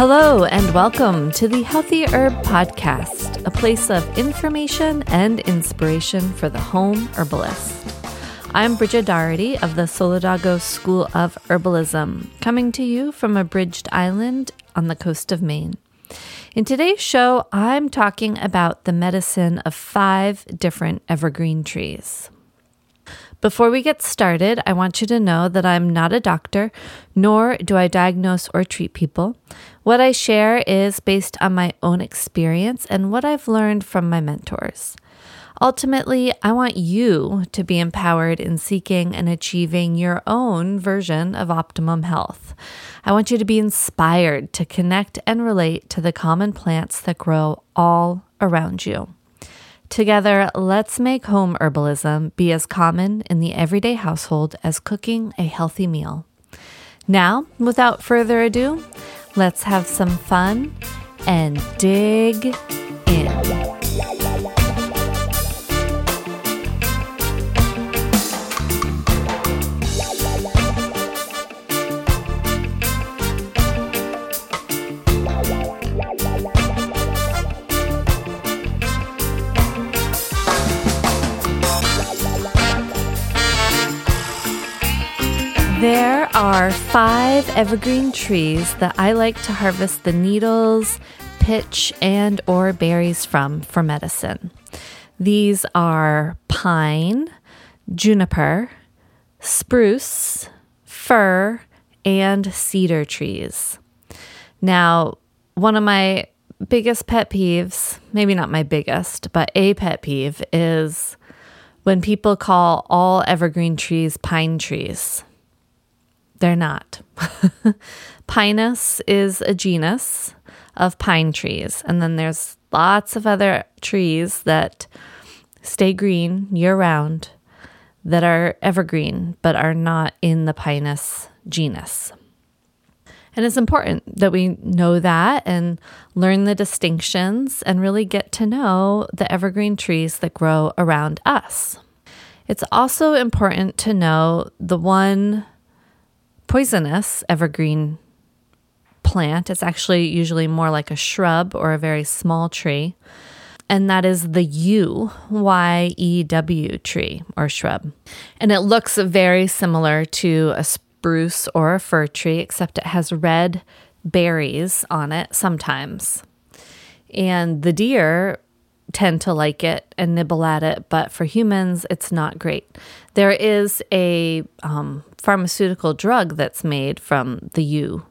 Hello, and welcome to the Healthy Herb Podcast, a place of information and inspiration for the home herbalist. I'm Bridget Doherty of the Solidago School of Herbalism, coming to you from a bridged island on the coast of Maine. In today's show, I'm talking about the medicine of five different evergreen trees. Before we get started, I want you to know that I'm not a doctor, nor do I diagnose or treat people. What I share is based on my own experience and what I've learned from my mentors. Ultimately, I want you to be empowered in seeking and achieving your own version of optimum health. I want you to be inspired to connect and relate to the common plants that grow all around you. Together, let's make home herbalism be as common in the everyday household as cooking a healthy meal. Now, without further ado, let's have some fun and dig in. There are five evergreen trees that I like to harvest the needles, pitch, and or berries from for medicine. These are pine, juniper, spruce, fir, and cedar trees. Now, one of my biggest pet peeves, maybe not my biggest, but a pet peeve is when people call all evergreen trees pine trees. They're not. Pinus is a genus of pine trees, and then there's lots of other trees that stay green year round that are evergreen but are not in the Pinus genus. And it's important that we know that and learn the distinctions and really get to know the evergreen trees that grow around us. It's also important to know the one poisonous evergreen plant. It's actually usually more like a shrub or a very small tree. And that is the yew, Y E W tree or shrub. And it looks very similar to a spruce or a fir tree, except it has red berries on it sometimes. And the deer tend to like it and nibble at it, but for humans, it's not great. There is a um, pharmaceutical drug that's made from the yew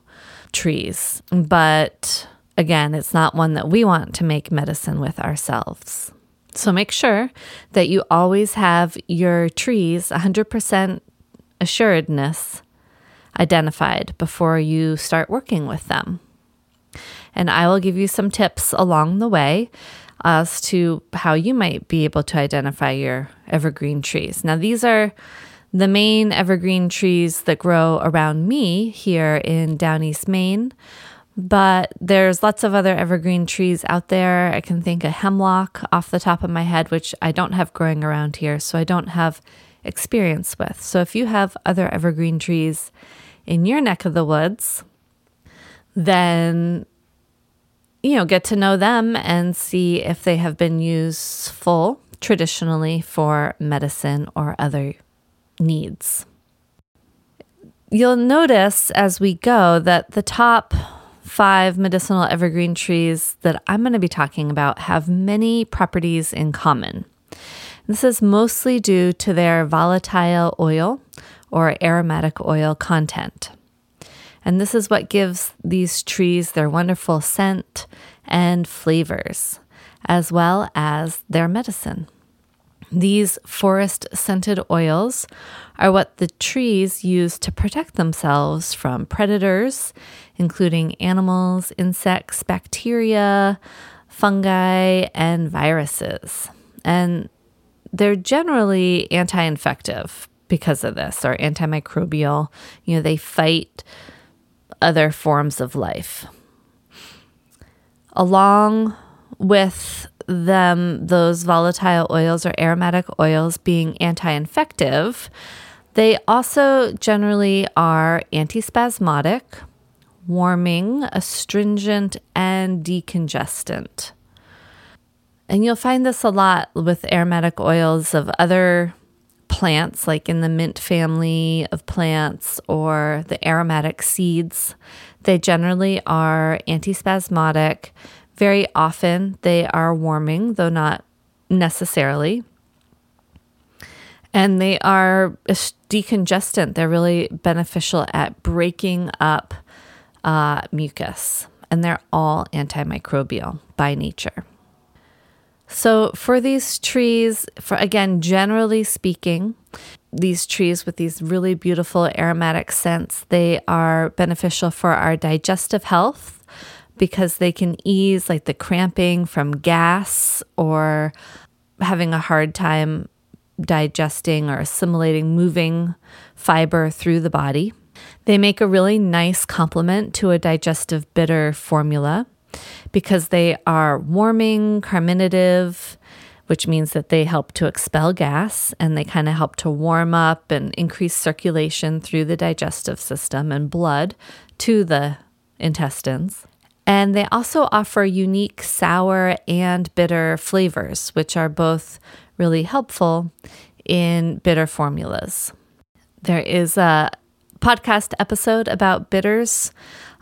trees, but again, it's not one that we want to make medicine with ourselves. So make sure that you always have your trees 100% assuredness identified before you start working with them. And I will give you some tips along the way as to how you might be able to identify your evergreen trees. Now, these are the main evergreen trees that grow around me here in Down East Maine. But there's lots of other evergreen trees out there. I can think of hemlock off the top of my head, which I don't have growing around here, so I don't have experience with. So if you have other evergreen trees in your neck of the woods, then you know, get to know them and see if they have been useful traditionally for medicine or other needs. You'll notice as we go that the top five medicinal evergreen trees that I'm going to be talking about have many properties in common. This is mostly due to their volatile oil or aromatic oil content. And this is what gives these trees their wonderful scent and flavors, as well as their medicine. These forest scented oils are what the trees use to protect themselves from predators, including animals, insects, bacteria, fungi, and viruses. And they're generally anti infective because of this or antimicrobial. You know, they fight other forms of life. Along with them, those volatile oils or aromatic oils being anti infective, they also generally are antispasmodic, warming, astringent, and decongestant. And you'll find this a lot with aromatic oils of other plants, like in the mint family of plants or the aromatic seeds. They generally are antispasmodic. Very often they are warming, though not necessarily. And they are a decongestant. They're really beneficial at breaking up uh, mucus. And they're all antimicrobial by nature. So, for these trees, for again, generally speaking, these trees with these really beautiful aromatic scents, they are beneficial for our digestive health because they can ease like the cramping from gas or having a hard time digesting or assimilating moving fiber through the body. They make a really nice complement to a digestive bitter formula because they are warming, carminative, which means that they help to expel gas and they kind of help to warm up and increase circulation through the digestive system and blood to the intestines. And they also offer unique sour and bitter flavors, which are both really helpful in bitter formulas. There is a podcast episode about bitters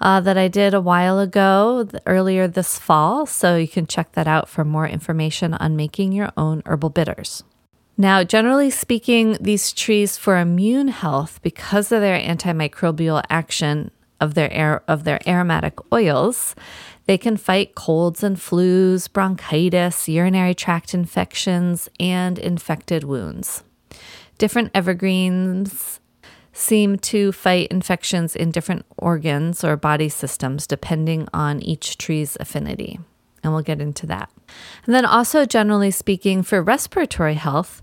uh, that I did a while ago, earlier this fall. So you can check that out for more information on making your own herbal bitters. Now, generally speaking, these trees for immune health, because of their antimicrobial action of their air, of their aromatic oils, they can fight colds and flus, bronchitis, urinary tract infections, and infected wounds. Different evergreens seem to fight infections in different organs or body systems depending on each tree's affinity. And we'll get into that. And then, also, generally speaking, for respiratory health,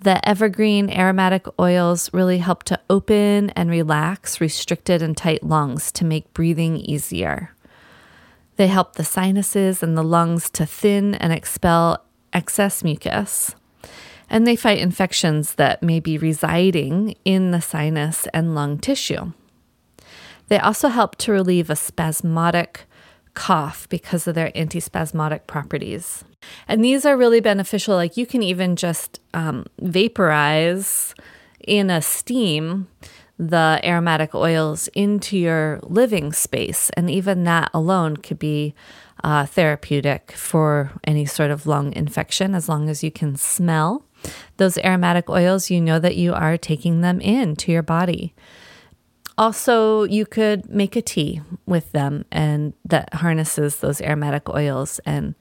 the evergreen aromatic oils really help to open and relax restricted and tight lungs to make breathing easier. They help the sinuses and the lungs to thin and expel excess mucus and they fight infections that may be residing in the sinus and lung tissue. They also help to relieve a spasmodic cough because of their antispasmodic properties. And these are really beneficial. Like you can even just um, vaporize in a steam the aromatic oils into your living space. And even that alone could be uh, therapeutic for any sort of lung infection as long as you can smell those aromatic oils, you know that you are taking them into your body. Also, you could make a tea with them and that harnesses those aromatic oils and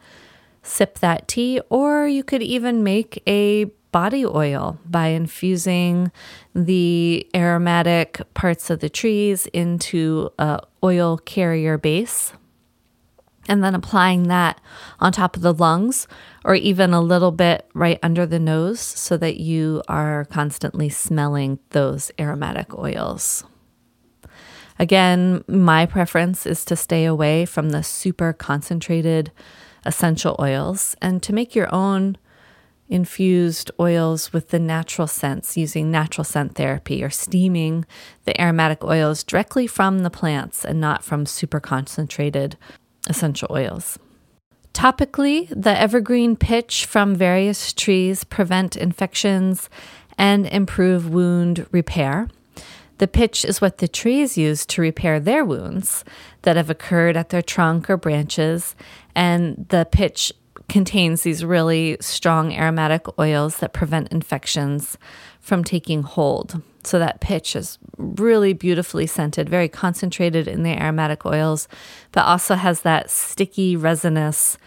sip that tea, or you could even make a body oil by infusing the aromatic parts of the trees into a oil carrier base and then applying that on top of the lungs or even a little bit right under the nose so that you are constantly smelling those aromatic oils. Again, my preference is to stay away from the super concentrated essential oils and to make your own infused oils with the natural scents using natural scent therapy or steaming the aromatic oils directly from the plants and not from super concentrated essential oils. Topically, the evergreen pitch from various trees prevent infections and improve wound repair. The pitch is what the trees use to repair their wounds that have occurred at their trunk or branches, and the pitch contains these really strong aromatic oils that prevent infections from taking hold. So that pitch is really beautifully scented, very concentrated in the aromatic oils, but also has that sticky resinous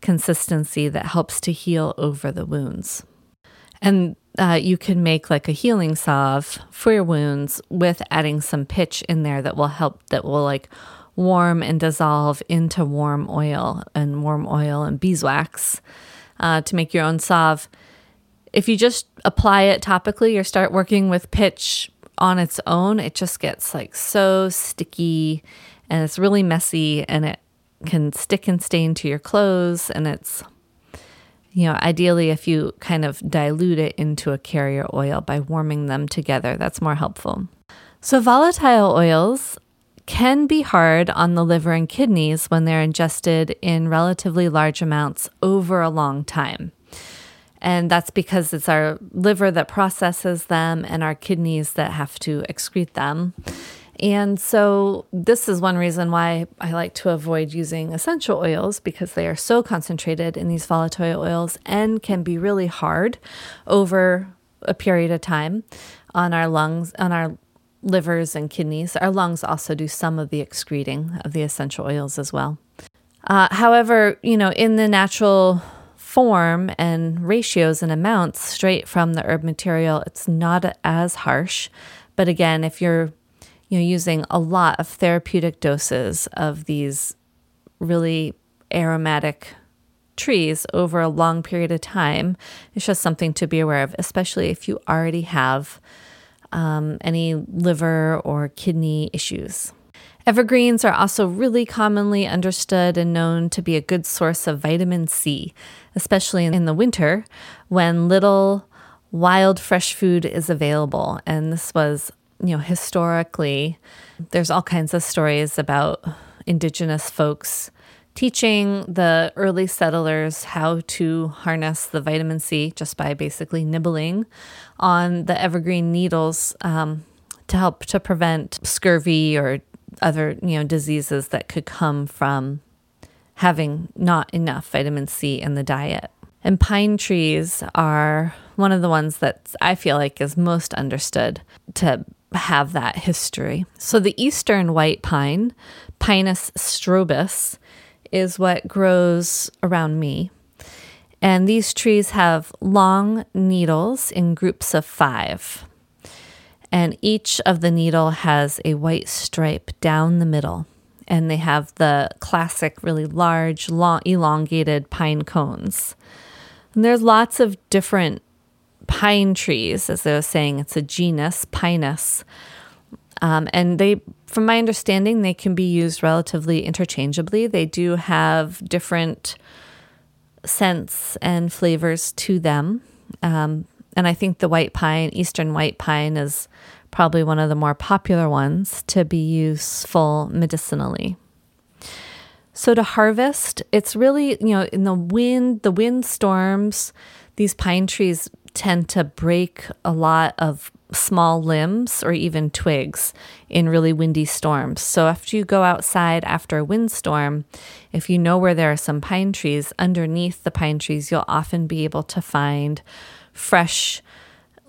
consistency that helps to heal over the wounds. And uh, you can make like a healing salve for your wounds with adding some pitch in there that will help, that will like warm and dissolve into warm oil and warm oil and beeswax uh, to make your own salve. If you just apply it topically or start working with pitch on its own, it just gets like so sticky and it's really messy and it can stick and stain to your clothes and it's you know ideally if you kind of dilute it into a carrier oil by warming them together that's more helpful. So volatile oils can be hard on the liver and kidneys when they're ingested in relatively large amounts over a long time. And that's because it's our liver that processes them and our kidneys that have to excrete them and so, this is one reason why I like to avoid using essential oils because they are so concentrated in these volatile oils and can be really hard over a period of time on our lungs, on our livers and kidneys. Our lungs also do some of the excreting of the essential oils as well. Uh, however, you know, in the natural form and ratios and amounts straight from the herb material, it's not as harsh. But again, if you're you know, using a lot of therapeutic doses of these really aromatic trees over a long period of time. It's just something to be aware of, especially if you already have um, any liver or kidney issues. Evergreens are also really commonly understood and known to be a good source of vitamin C, especially in the winter when little wild fresh food is available. And this was you know, historically, there's all kinds of stories about indigenous folks teaching the early settlers how to harness the vitamin C just by basically nibbling on the evergreen needles um, to help to prevent scurvy or other you know diseases that could come from having not enough vitamin C in the diet. And pine trees are one of the ones that I feel like is most understood to have that history. So the eastern white pine, Pinus strobus, is what grows around me. And these trees have long needles in groups of five. And each of the needle has a white stripe down the middle. And they have the classic, really large, long, elongated pine cones. And there's lots of different pine trees, as I was saying, it's a genus, Pinus. Um, and they, from my understanding, they can be used relatively interchangeably. They do have different scents and flavors to them. Um, and I think the white pine, eastern white pine, is probably one of the more popular ones to be useful medicinally. So to harvest, it's really, you know, in the wind, the wind storms, these pine trees tend to break a lot of small limbs or even twigs in really windy storms. So, after you go outside after a windstorm, if you know where there are some pine trees, underneath the pine trees, you'll often be able to find fresh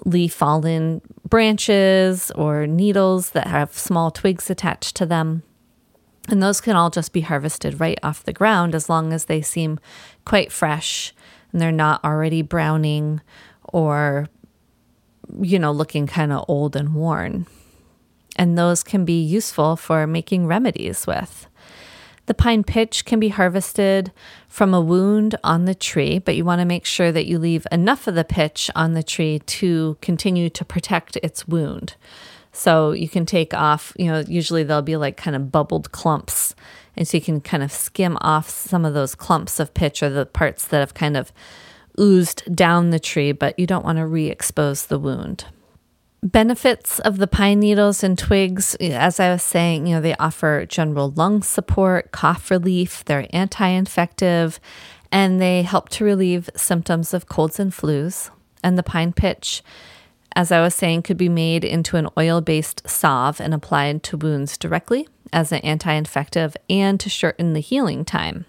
leaf fallen branches or needles that have small twigs attached to them. And those can all just be harvested right off the ground as long as they seem quite fresh and they're not already browning or, you know, looking kind of old and worn. And those can be useful for making remedies with. The pine pitch can be harvested from a wound on the tree, but you want to make sure that you leave enough of the pitch on the tree to continue to protect its wound. So you can take off, you know, usually there'll be like kind of bubbled clumps. And so you can kind of skim off some of those clumps of pitch or the parts that have kind of oozed down the tree, but you don't want to re expose the wound. Benefits of the pine needles and twigs, as I was saying, you know, they offer general lung support, cough relief, they're anti infective, and they help to relieve symptoms of colds and flus. And the pine pitch, as I was saying, could be made into an oil based salve and applied to wounds directly as an anti infective and to shorten the healing time.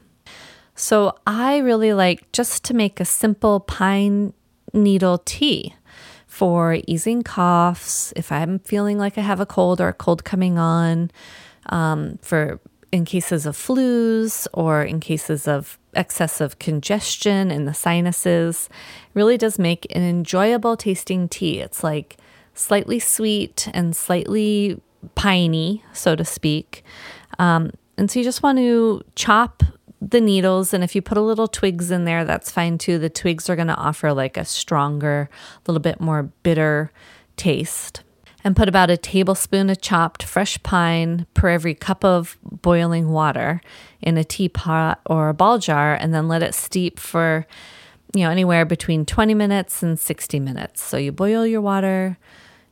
So I really like just to make a simple pine needle tea for easing coughs, if I'm feeling like I have a cold or a cold coming on, um, for in cases of flus or in cases of excessive congestion in the sinuses. Really does make an enjoyable tasting tea. It's like slightly sweet and slightly piney, so to speak. Um, and so you just want to chop the needles, and if you put a little twigs in there, that's fine too. The twigs are going to offer like a stronger, a little bit more bitter taste. And put about a tablespoon of chopped fresh pine per every cup of boiling water in a teapot or a ball jar, and then let it steep for you know anywhere between 20 minutes and 60 minutes. So you boil your water,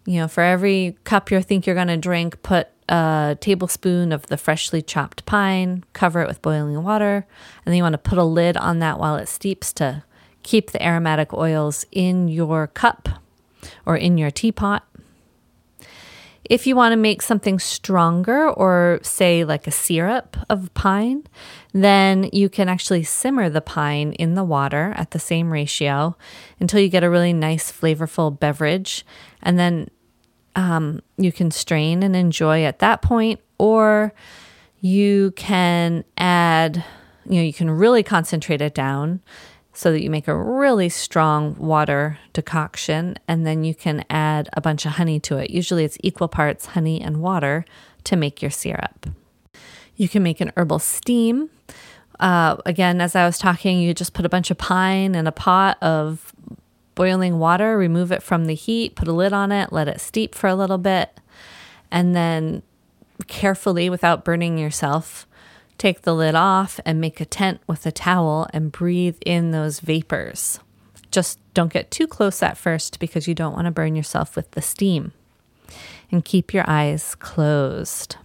you know, for every cup you think you're going to drink, put a tablespoon of the freshly chopped pine, cover it with boiling water, and then you want to put a lid on that while it steeps to keep the aromatic oils in your cup or in your teapot. If you want to make something stronger or say like a syrup of pine, then you can actually simmer the pine in the water at the same ratio until you get a really nice flavorful beverage. And then um, you can strain and enjoy at that point, or you can add, you know, you can really concentrate it down so that you make a really strong water decoction, and then you can add a bunch of honey to it. Usually it's equal parts honey and water to make your syrup. You can make an herbal steam. Uh, again, as I was talking, you just put a bunch of pine in a pot of boiling water, remove it from the heat, put a lid on it, let it steep for a little bit, and then carefully, without burning yourself, take the lid off and make a tent with a towel and breathe in those vapors. Just don't get too close at first because you don't want to burn yourself with the steam. And keep your eyes closed.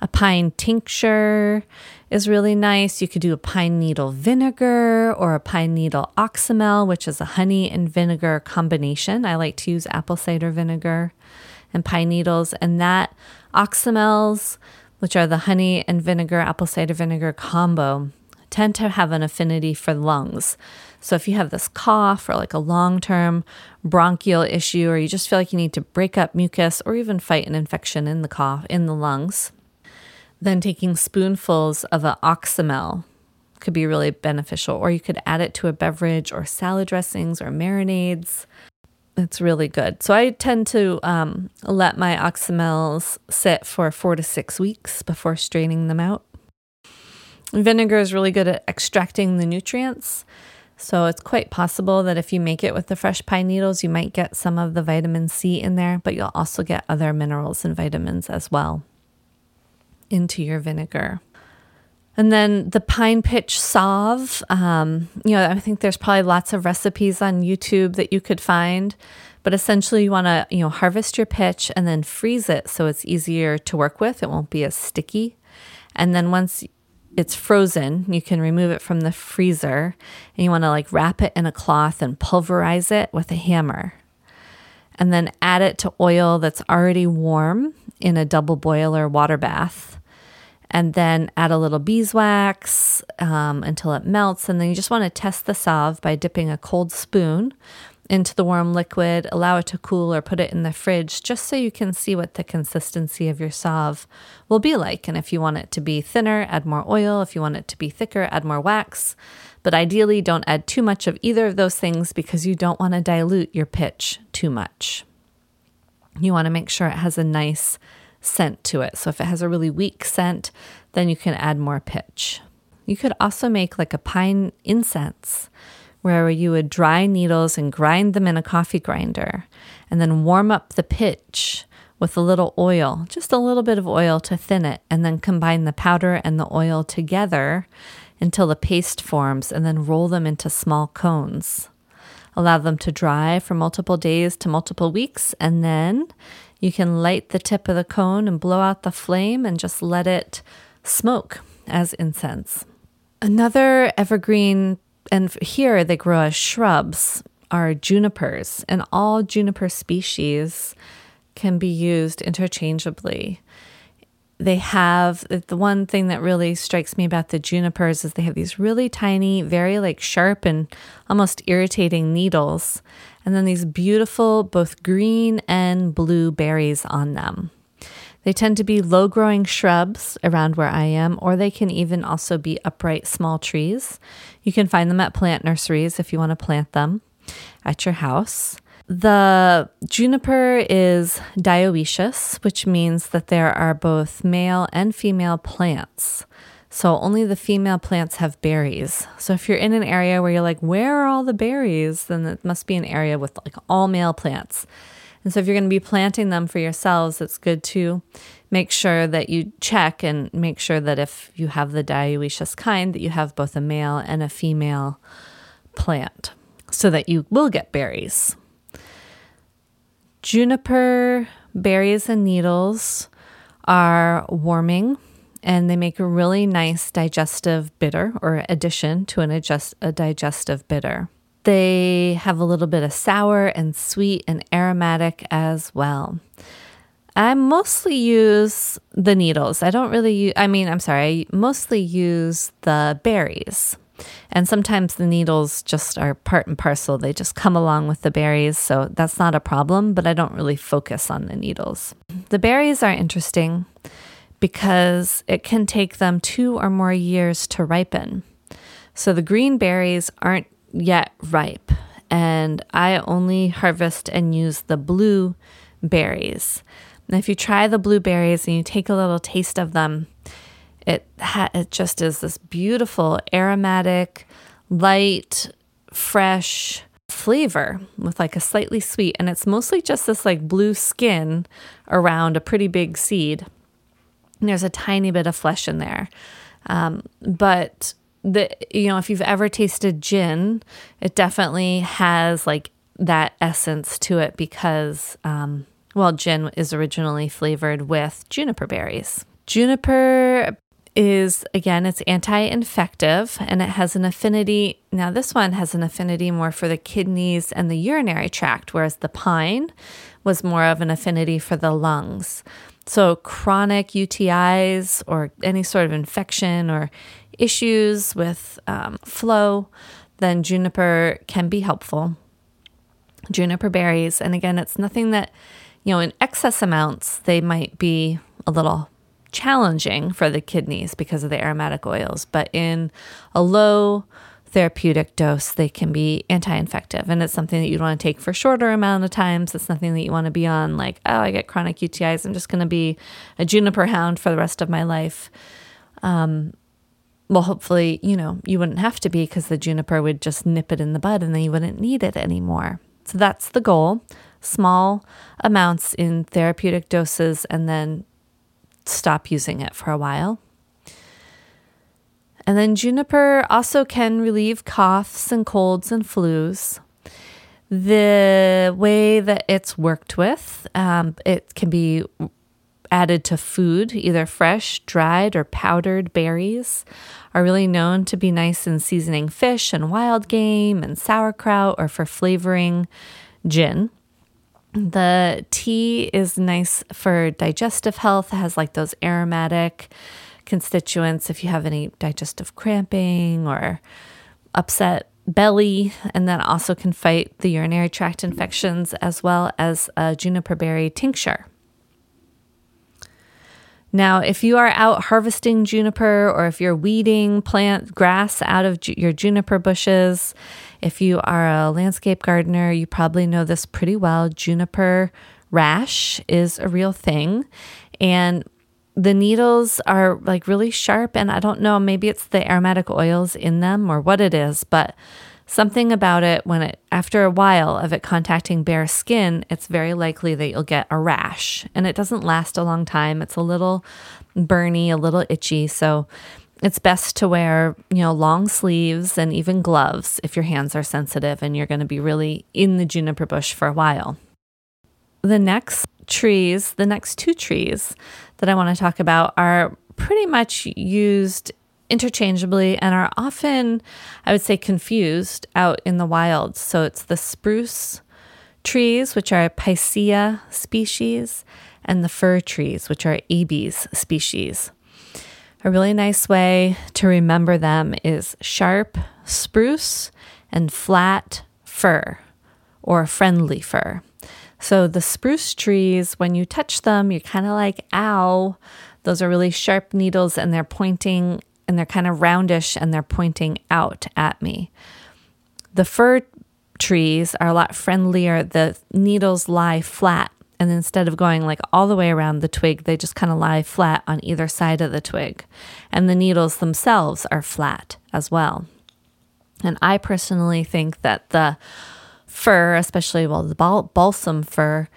A pine tincture is really nice. You could do a pine needle vinegar or a pine needle oxymel, which is a honey and vinegar combination. I like to use apple cider vinegar and pine needles, and that oxymels, which are the honey and vinegar, apple cider vinegar combo, tend to have an affinity for lungs. So if you have this cough or like a long term bronchial issue, or you just feel like you need to break up mucus or even fight an infection in the cough in the lungs, then taking spoonfuls of an oxymel could be really beneficial. Or you could add it to a beverage or salad dressings or marinades. It's really good. So I tend to um, let my oxymels sit for four to six weeks before straining them out. Vinegar is really good at extracting the nutrients. So it's quite possible that if you make it with the fresh pine needles, you might get some of the vitamin C in there, but you'll also get other minerals and vitamins as well into your vinegar. And then the pine pitch salve. Um, you know, I think there's probably lots of recipes on YouTube that you could find, but essentially you want to, you know, harvest your pitch and then freeze it so it's easier to work with. It won't be as sticky. And then once it's frozen, you can remove it from the freezer and you want to like wrap it in a cloth and pulverize it with a hammer. And then add it to oil that's already warm in a double boiler water bath and then add a little beeswax um, until it melts. And then you just want to test the salve by dipping a cold spoon into the warm liquid, allow it to cool, or put it in the fridge just so you can see what the consistency of your salve will be like. And if you want it to be thinner, add more oil. If you want it to be thicker, add more wax. But ideally, don't add too much of either of those things because you don't want to dilute your pitch too much. You want to make sure it has a nice scent to it. So if it has a really weak scent, then you can add more pitch. You could also make like a pine incense where you would dry needles and grind them in a coffee grinder and then warm up the pitch with a little oil, just a little bit of oil to thin it, and then combine the powder and the oil together until the paste forms and then roll them into small cones. Allow them to dry for multiple days to multiple weeks, and then you can light the tip of the cone and blow out the flame and just let it smoke as incense. Another evergreen, and here they grow as shrubs, are junipers, and all juniper species can be used interchangeably. They have the one thing that really strikes me about the junipers is they have these really tiny, very like sharp and almost irritating needles and then these beautiful, both green and blue berries on them. They tend to be low growing shrubs around where I am, or they can even also be upright small trees. You can find them at plant nurseries if you want to plant them at your house. The juniper is dioecious, which means that there are both male and female plants. So only the female plants have berries. So if you're in an area where you're like, where are all the berries? Then it must be an area with like all male plants. And so if you're going to be planting them for yourselves, it's good to make sure that you check and make sure that if you have the dioecious kind, that you have both a male and a female plant so that you will get berries. Juniper berries and needles are warming and they make a really nice digestive bitter or addition to an adjust, a digestive bitter. They have a little bit of sour and sweet and aromatic as well. I mostly use the needles. I don't really use, I mean, I'm sorry, I mostly use the berries. And sometimes the needles just are part and parcel. They just come along with the berries. So that's not a problem, but I don't really focus on the needles. The berries are interesting because it can take them two or more years to ripen. So the green berries aren't yet ripe, and I only harvest and use the blue berries. And if you try the blueberries and you take a little taste of them, it ha- it just is this beautiful aromatic, light, fresh flavor with like a slightly sweet and it's mostly just this like blue skin around a pretty big seed And there's a tiny bit of flesh in there. Um, but the you know if you've ever tasted gin, it definitely has like that essence to it because um, well, gin is originally flavored with juniper berries. Juniper is again it's anti-infective and it has an affinity now this one has an affinity more for the kidneys and the urinary tract whereas the pine was more of an affinity for the lungs so, chronic UTIs or any sort of infection or issues with um, flow, then juniper can be helpful. Juniper berries, and again, it's nothing that, you know, in excess amounts, they might be a little challenging for the kidneys because of the aromatic oils, but in a low therapeutic dose, they can be anti infective. And it's something that you want to take for shorter amount of times. It's nothing that you want to be on, like, oh, I get chronic UTIs. I'm just going to be a juniper hound for the rest of my life. Um, well, hopefully, you know, you wouldn't have to be because the juniper would just nip it in the bud and then you wouldn't need it anymore. So that's the goal small amounts in therapeutic doses and then stop using it for a while. And then juniper also can relieve coughs and colds and flus. The way that it's worked with, um, it can be added to food, either fresh, dried, or powdered berries, are really known to be nice in seasoning fish and wild game and sauerkraut or for flavoring gin. The tea is nice for digestive health, has like those aromatic constituents if you have any digestive cramping or upset belly, and that also can fight the urinary tract infections as well as a juniper berry tincture. Now, if you are out harvesting juniper or if you're weeding plant grass out of ju- your juniper bushes, if you are a landscape gardener, you probably know this pretty well. Juniper rash is a real thing. And the needles are like really sharp and I don't know, maybe it's the aromatic oils in them or what it is, but something about it when it after a while of it contacting bare skin, it's very likely that you'll get a rash. And it doesn't last a long time. It's a little burny, a little itchy, so it's best to wear, you know, long sleeves and even gloves if your hands are sensitive and you're going to be really in the juniper bush for a while. The next trees, the next two trees that I want to talk about are pretty much used interchangeably and are often, I would say, confused out in the wild. So it's the spruce trees, which are Picea species, and the fir trees, which are Abies species. A really nice way to remember them is sharp spruce and flat fir or friendly fir. So the spruce trees, when you touch them, you're kind of like, ow. Those are really sharp needles and they're pointing and they're kind of roundish and they're pointing out at me. The fir trees are a lot friendlier. The needles lie flat. And instead of going like all the way around the twig, they just kind of lie flat on either side of the twig. And the needles themselves are flat as well. And I personally think that the fir, especially well the bal- balsam fir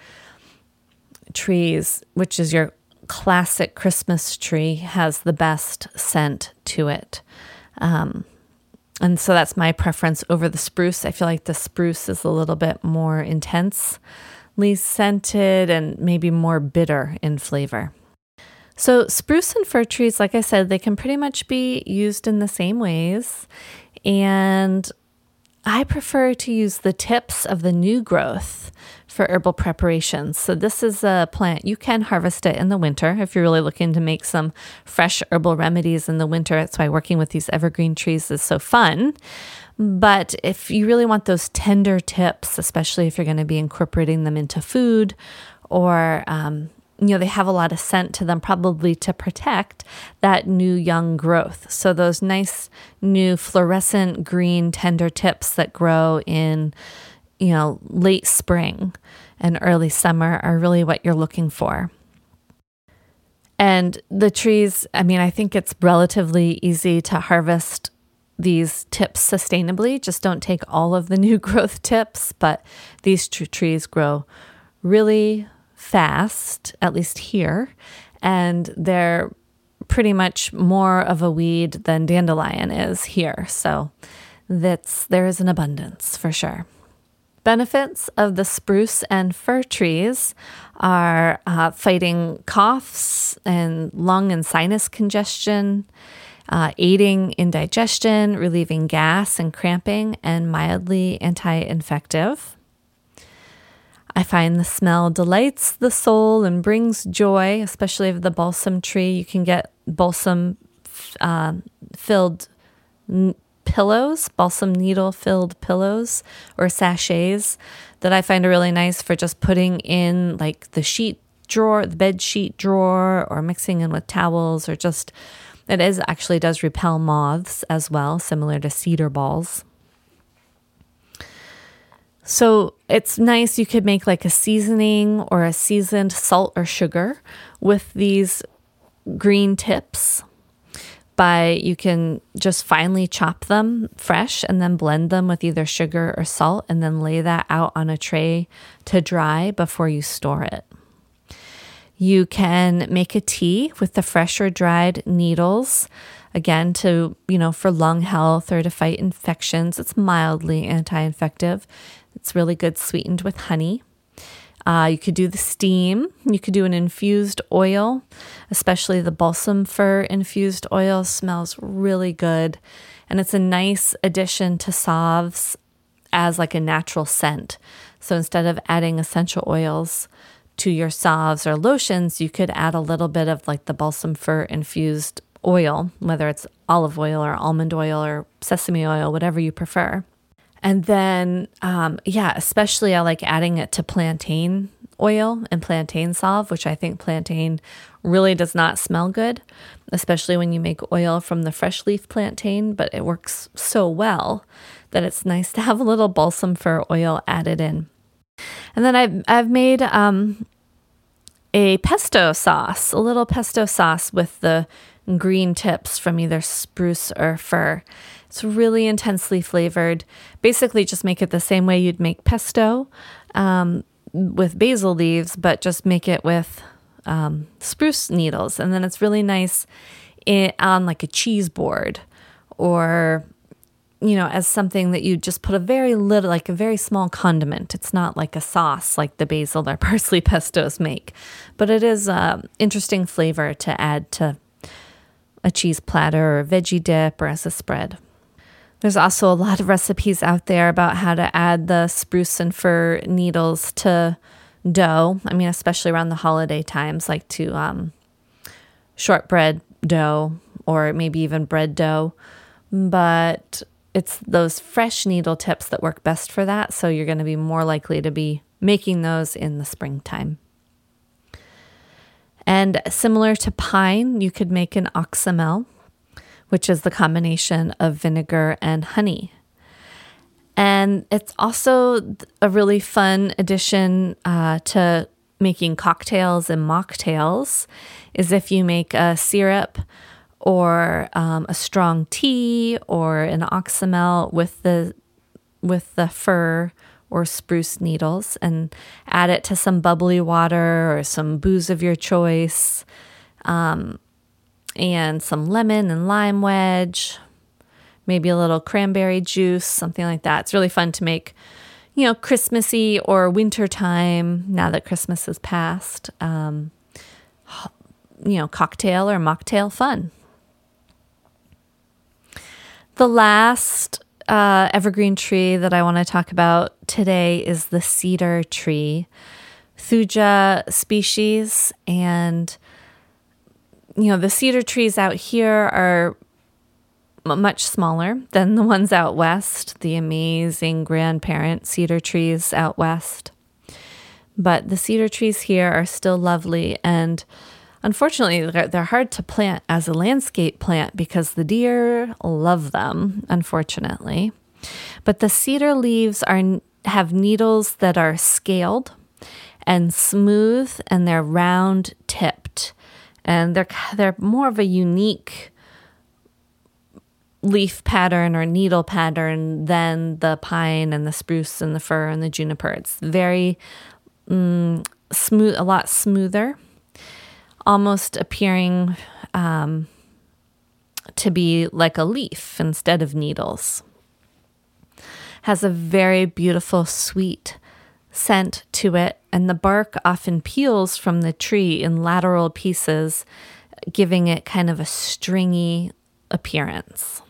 trees, which is your classic Christmas tree, has the best scent to it. Um, and so that's my preference over the spruce. I feel like the spruce is a little bit more intensely scented and maybe more bitter in flavor. So, spruce and fir trees, like I said, they can pretty much be used in the same ways. And I prefer to use the tips of the new growth for herbal preparations. So, this is a plant you can harvest it in the winter if you're really looking to make some fresh herbal remedies in the winter. That's why working with these evergreen trees is so fun. But if you really want those tender tips, especially if you're going to be incorporating them into food or um, you know, they have a lot of scent to them, probably to protect that new young growth. So, those nice new fluorescent green tender tips that grow in, you know, late spring and early summer are really what you're looking for. And the trees, I mean, I think it's relatively easy to harvest these tips sustainably. Just don't take all of the new growth tips, but these trees grow really fast, at least here, and they're pretty much more of a weed than dandelion is here. So that's there is an abundance for sure. Benefits of the spruce and fir trees are uh, fighting coughs and lung and sinus congestion, uh, aiding in digestion, relieving gas and cramping, and mildly anti infective. I find the smell delights the soul and brings joy, especially of the balsam tree. You can get balsam uh, filled n- pillows, balsam needle filled pillows or sachets that I find are really nice for just putting in like the sheet drawer, the bed sheet drawer, or mixing in with towels, or just it is actually does repel moths as well, similar to cedar balls. So it's nice. You could make like a seasoning or a seasoned salt or sugar with these green tips. By you can just finely chop them fresh and then blend them with either sugar or salt and then lay that out on a tray to dry before you store it. You can make a tea with the fresh or dried needles again to you know for lung health or to fight infections it's mildly anti-infective it's really good sweetened with honey. Uh, you could do the steam. You could do an infused oil, especially the balsam fir infused oil smells really good. And it's a nice addition to salves as like a natural scent. So instead of adding essential oils to your salves or lotions, you could add a little bit of like the balsam fir infused oil, whether it's olive oil or almond oil or sesame oil, whatever you prefer. And then, um, yeah, especially I like adding it to plantain oil and plantain salve, which I think plantain really does not smell good, especially when you make oil from the fresh leaf plantain, but it works so well that it's nice to have a little balsam fir oil added in. And then I've, I've made um, a pesto sauce, a little pesto sauce with the green tips from either spruce or fir. It's really intensely flavored. Basically, just make it the same way you'd make pesto um, with basil leaves, but just make it with um, spruce needles. And then it's really nice in, on like a cheese board or you know, as something that you just put a very little, like a very small condiment. It's not like a sauce like the basil or parsley pestos make, but it is an interesting flavor to add to a cheese platter or a veggie dip or as a spread. There's also a lot of recipes out there about how to add the spruce and fir needles to dough. I mean, especially around the holiday times, like to um, shortbread dough or maybe even bread dough. But it's those fresh needle tips that work best for that. So you're going to be more likely to be making those in the springtime. And similar to pine, you could make an oxymel, which is the combination of vinegar and honey. And it's also a really fun addition uh, to making cocktails and mocktails is if you make a syrup or um, a strong tea or an oxymel with the with the fir or spruce needles and add it to some bubbly water or some booze of your choice um, and some lemon and lime wedge maybe a little cranberry juice something like that. It's really fun to make you know christmassy or wintertime now that christmas has passed um, you know cocktail or mocktail fun the last uh, evergreen tree that I want to talk about today is the cedar tree, Thuja species. And, you know, the cedar trees out here are much smaller than the ones out west, the amazing grandparent cedar trees out west. But the cedar trees here are still lovely and Unfortunately, they're hard to plant as a landscape plant because the deer love them, unfortunately. But the cedar leaves are have needles that are scaled and smooth and they're round tipped. And they're they're more of a unique leaf pattern or needle pattern than the pine and the spruce and the fir and the juniper. It's very mm, smooth, a lot smoother almost appearing um, to be like a leaf instead of needles. Has a very beautiful, sweet scent to it, and the bark often peels from the tree in lateral pieces, giving it kind of a stringy appearance.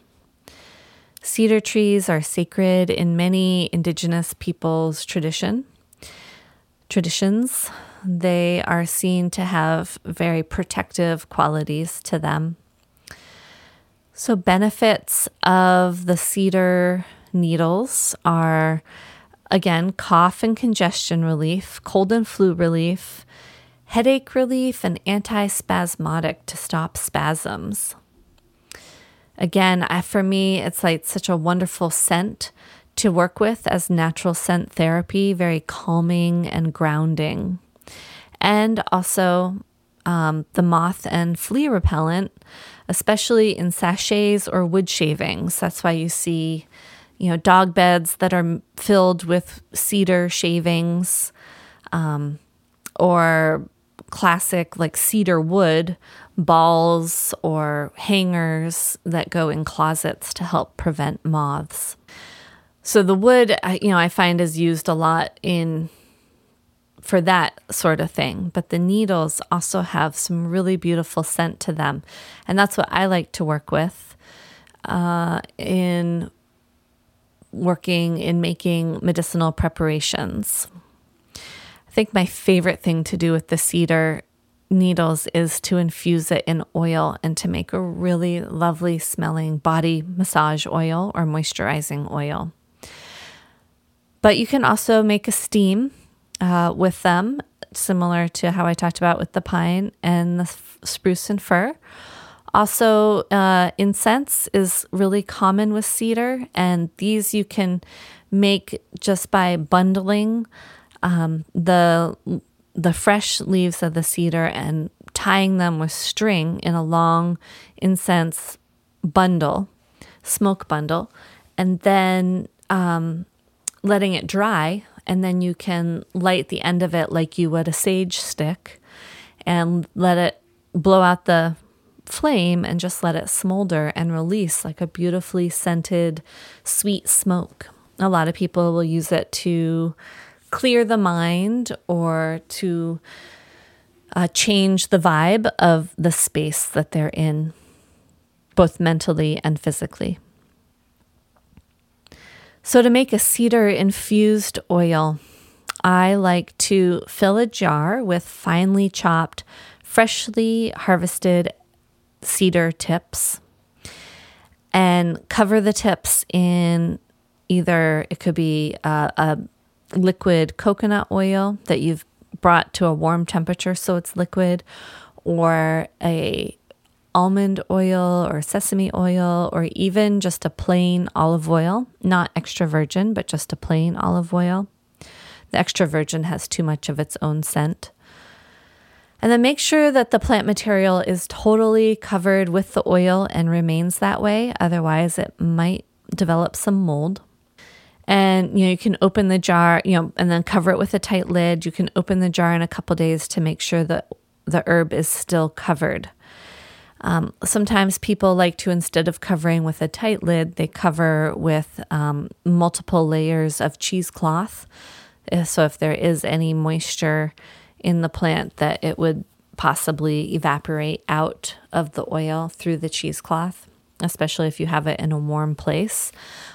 Cedar trees are sacred in many indigenous peoples' tradition. Traditions they are seen to have very protective qualities to them. So, benefits of the cedar needles are again cough and congestion relief, cold and flu relief, headache relief, and antispasmodic to stop spasms. Again, for me, it's like such a wonderful scent to work with as natural scent therapy, very calming and grounding and also um, the moth and flea repellent, especially in sachets or wood shavings. That's why you see, you know, dog beds that are filled with cedar shavings, um, or classic like cedar wood balls or hangers that go in closets to help prevent moths. So the wood, you know, I find is used a lot in for that sort of thing. But the needles also have some really beautiful scent to them. And that's what I like to work with uh, in working in making medicinal preparations. I think my favorite thing to do with the cedar needles is to infuse it in oil and to make a really lovely smelling body massage oil or moisturizing oil. But you can also make a steam uh, with them, similar to how I talked about with the pine and the spruce and fir. Also, uh, incense is really common with cedar, and these you can make just by bundling um, the the fresh leaves of the cedar and tying them with string in a long incense bundle, smoke bundle, and then um, letting it dry and then you can light the end of it like you would a sage stick and let it blow out the flame and just let it smolder and release like a beautifully scented sweet smoke. A lot of people will use it to clear the mind or to uh, change the vibe of the space that they're in, both mentally and physically. So, to make a cedar infused oil, I like to fill a jar with finely chopped, freshly harvested cedar tips and cover the tips in either, it could be a, a liquid coconut oil that you've brought to a warm temperature so it's liquid, or a almond oil or sesame oil, or even just a plain olive oil, not extra virgin, but just a plain olive oil. The extra virgin has too much of its own scent. And then make sure that the plant material is totally covered with the oil and remains that way. Otherwise, it might develop some mold. And you know, you can open the jar, you know, and then cover it with a tight lid. You can open the jar in a couple days to make sure that the herb is still covered. Um, sometimes people like to, instead of covering with a tight lid, they cover with um, multiple layers of cheesecloth. Uh, so if there is any moisture in the plant, that it would possibly evaporate out of the oil through the cheesecloth, especially if you have it in a warm place.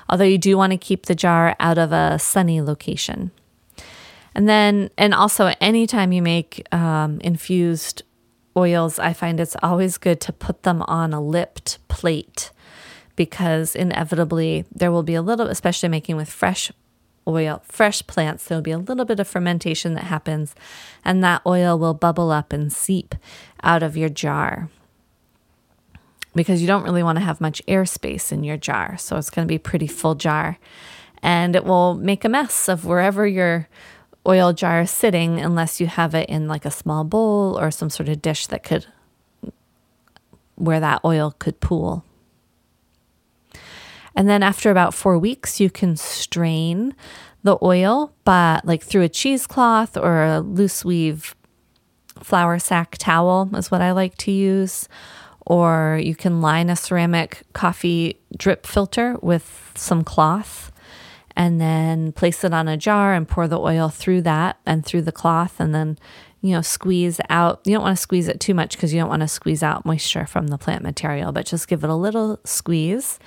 Although you do want to keep the jar out of a sunny location. And then, and also, anytime you make um, infused oils, I find it's always good to put them on a lipped plate because inevitably there will be a little, especially making with fresh oil, fresh plants, there'll be a little bit of fermentation that happens, and that oil will bubble up and seep out of your jar because you don't really want to have much airspace in your jar. So it's going to be pretty full jar. And it will make a mess of wherever your oil jar sitting unless you have it in like a small bowl or some sort of dish that could where that oil could pool. And then after about four weeks, you can strain the oil, but like through a cheesecloth or a loose weave flour sack towel is what I like to use. Or you can line a ceramic coffee drip filter with some cloth and then place it on a jar and pour the oil through that and through the cloth and then you know squeeze out you don't want to squeeze it too much because you don't want to squeeze out moisture from the plant material but just give it a little squeeze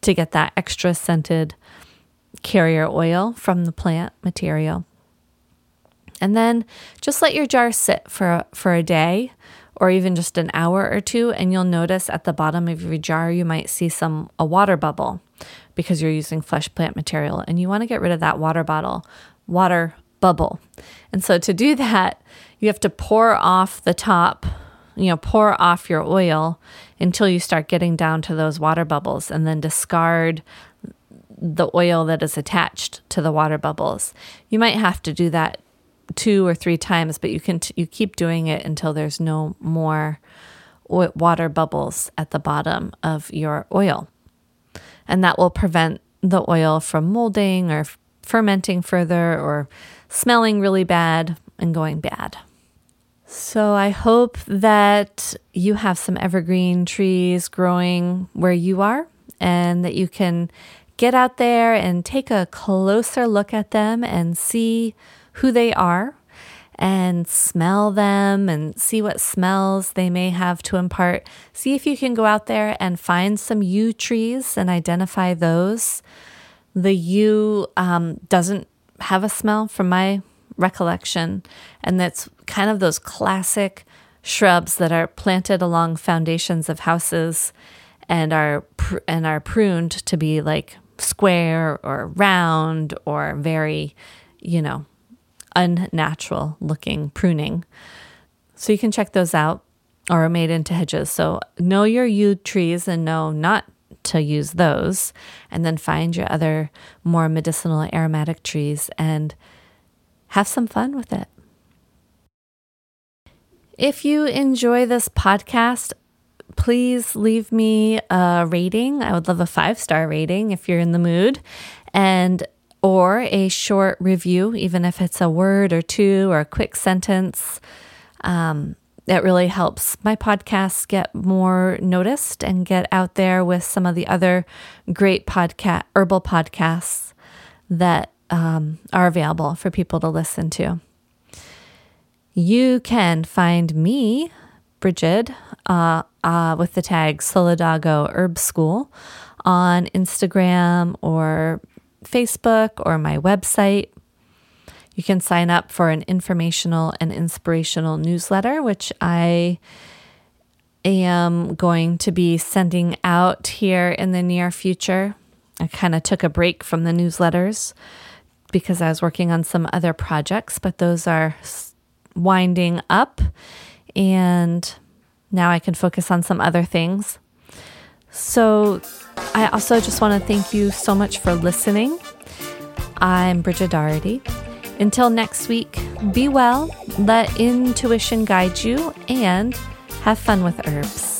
to get that extra scented carrier oil from the plant material. And then just let your jar sit for for a day or even just an hour or two and you'll notice at the bottom of your jar you might see some a water bubble because you're using fresh plant material and you want to get rid of that water bottle water bubble. And so to do that, you have to pour off the top, you know, pour off your oil until you start getting down to those water bubbles and then discard the oil that is attached to the water bubbles. You might have to do that two or three times, but you can t- you keep doing it until there's no more water bubbles at the bottom of your oil. And that will prevent the oil from molding or fermenting further or smelling really bad and going bad. So I hope that you have some evergreen trees growing where you are and that you can get out there and take a closer look at them and see who they are and smell them and see what smells they may have to impart. See if you can go out there and find some yew trees and identify those. The yew um, doesn't have a smell from my recollection. And that's kind of those classic shrubs that are planted along foundations of houses and are pr- and are pruned to be like square or round or very, you know, unnatural looking pruning. So you can check those out or made into hedges. So know your yew trees and know not to use those and then find your other more medicinal aromatic trees and have some fun with it. If you enjoy this podcast, please leave me a rating. I would love a five star rating if you're in the mood, and or a short review, even if it's a word or two or a quick sentence. Um, it really helps my podcast get more noticed and get out there with some of the other great podcast herbal podcasts that um, are available for people to listen to. You can find me, Bridget, uh, uh, with the tag Solidago Herb School on Instagram or Facebook or my website. You can sign up for an informational and inspirational newsletter, which I am going to be sending out here in the near future. I kind of took a break from the newsletters because I was working on some other projects, but those are winding up and now I can focus on some other things. So, I also just want to thank you so much for listening. I'm Bridget Doherty. Until next week, be well, let intuition guide you, and have fun with herbs.